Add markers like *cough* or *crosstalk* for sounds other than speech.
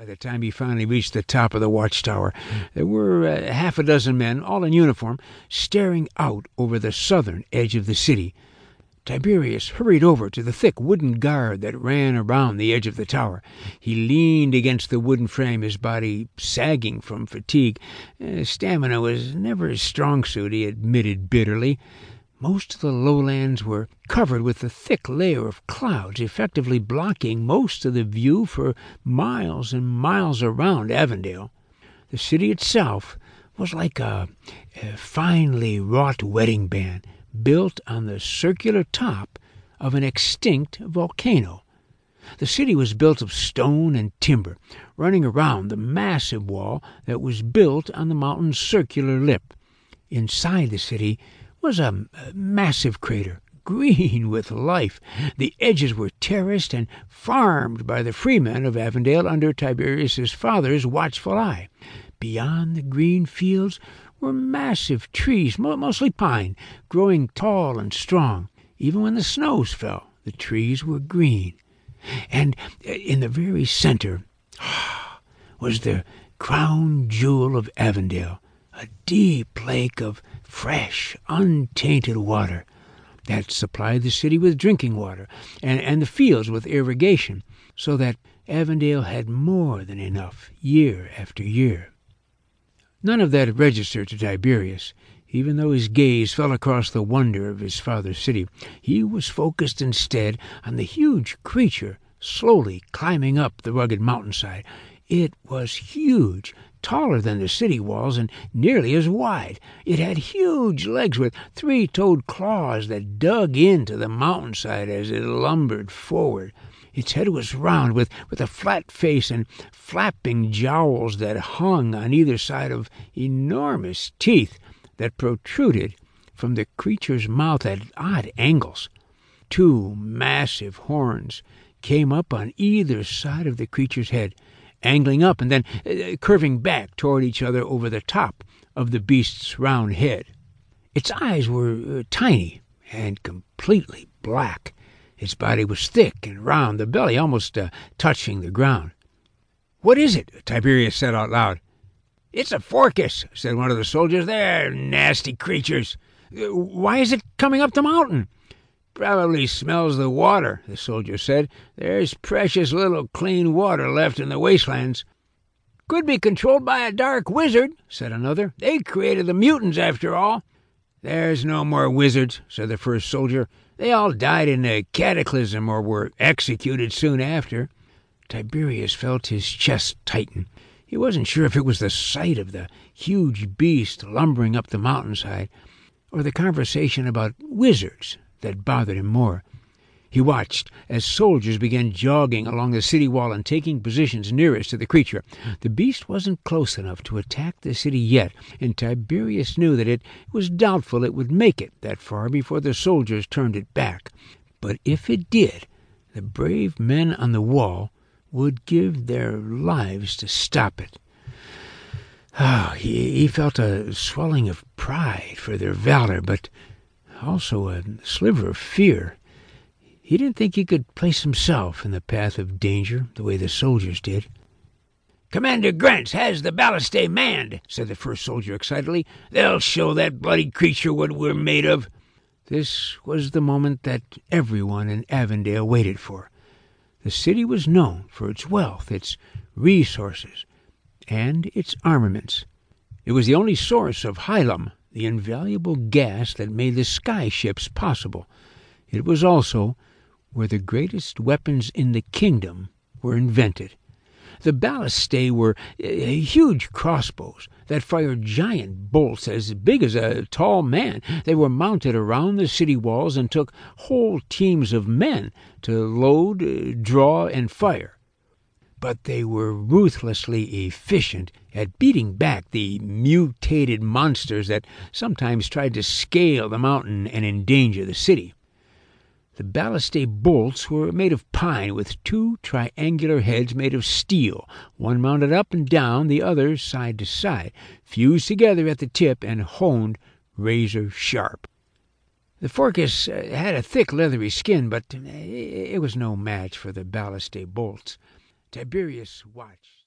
By the time he finally reached the top of the watchtower, there were uh, half a dozen men, all in uniform, staring out over the southern edge of the city. Tiberius hurried over to the thick wooden guard that ran around the edge of the tower. He leaned against the wooden frame, his body sagging from fatigue. Uh, stamina was never his strong suit, he admitted bitterly. Most of the lowlands were covered with a thick layer of clouds, effectively blocking most of the view for miles and miles around Avondale. The city itself was like a, finely wrought wedding band built on the circular top of an extinct volcano. The city was built of stone and timber, running around the massive wall that was built on the mountain's circular lip. Inside the city was a massive crater, green with life. The edges were terraced and farmed by the freemen of Avondale under Tiberius's father's watchful eye. Beyond the green fields were massive trees, mostly pine, growing tall and strong. Even when the snows fell, the trees were green. And uh, in the very center *sighs* was the crown jewel of Avondale, a deep lake of fresh, untainted water that supplied the city with drinking water and, the fields with irrigation, so that Avondale had more than enough year after year. None of that registered to Tiberius. Even though his gaze fell across the wonder of his father's city, he was focused instead on the huge creature slowly climbing up the rugged mountainside. It was huge, taller than the city walls and nearly as wide. It had huge legs with three toed claws that dug into the mountainside as it lumbered forward. Its head was round, with, a flat face and flapping jowls that hung on either side of enormous teeth that protruded from the creature's mouth at odd angles. Two massive horns came up on either side of the creature's head, angling up and then uh, curving back toward each other over the top of the beast's round head. Its eyes were uh, tiny and completely black. Its body was thick and round, the belly almost uh, touching the ground. What is it? Tiberius said out loud. It's a Phorcus, said one of the soldiers. They're nasty creatures. Why is it coming up the mountain? Probably smells the water, the soldier said. There's precious little clean water left in the wastelands. Could be controlled by a dark wizard, said another. They created the mutants, after all. There's no more wizards, said the first soldier. They all died in a cataclysm or were executed soon after. Tiberius felt his chest tighten. He wasn't sure if it was the sight of the huge beast lumbering up the mountainside or the conversation about wizards that bothered him more. He watched as soldiers began jogging along the city wall and taking positions nearest to the creature. The beast wasn't close enough to attack the city yet, and Tiberius knew that it was doubtful it would make it that far before the soldiers turned it back. But if it did, the brave men on the wall would give their lives to stop it. Oh, he, he felt a swelling of pride for their valor, but also a sliver of fear. He didn't think he could place himself in the path of danger the way the soldiers did. Commander Grants has the ballistae manned, said the first soldier excitedly. They'll show that bloody creature what we're made of. This was the moment that everyone in Avondale waited for. The city was known for its wealth, its resources, and its armaments. It was the only source of helium, the invaluable gas that made the sky ships possible. It was also where the greatest weapons in the kingdom were invented. The ballast ballistae were uh, huge crossbows that fired giant bolts as big as a tall man. They were mounted around the city walls and took whole teams of men to load, uh, draw, and fire. But they were ruthlessly efficient at beating back the mutated monsters that sometimes tried to scale the mountain and endanger the city. The ballistae bolts were made of pine, with two triangular heads made of steel, one mounted up and down, the other side to side, fused together at the tip and honed razor sharp. The Phorcus uh, had a thick leathery skin, but it was no match for the ballistae bolts. Tiberius watched.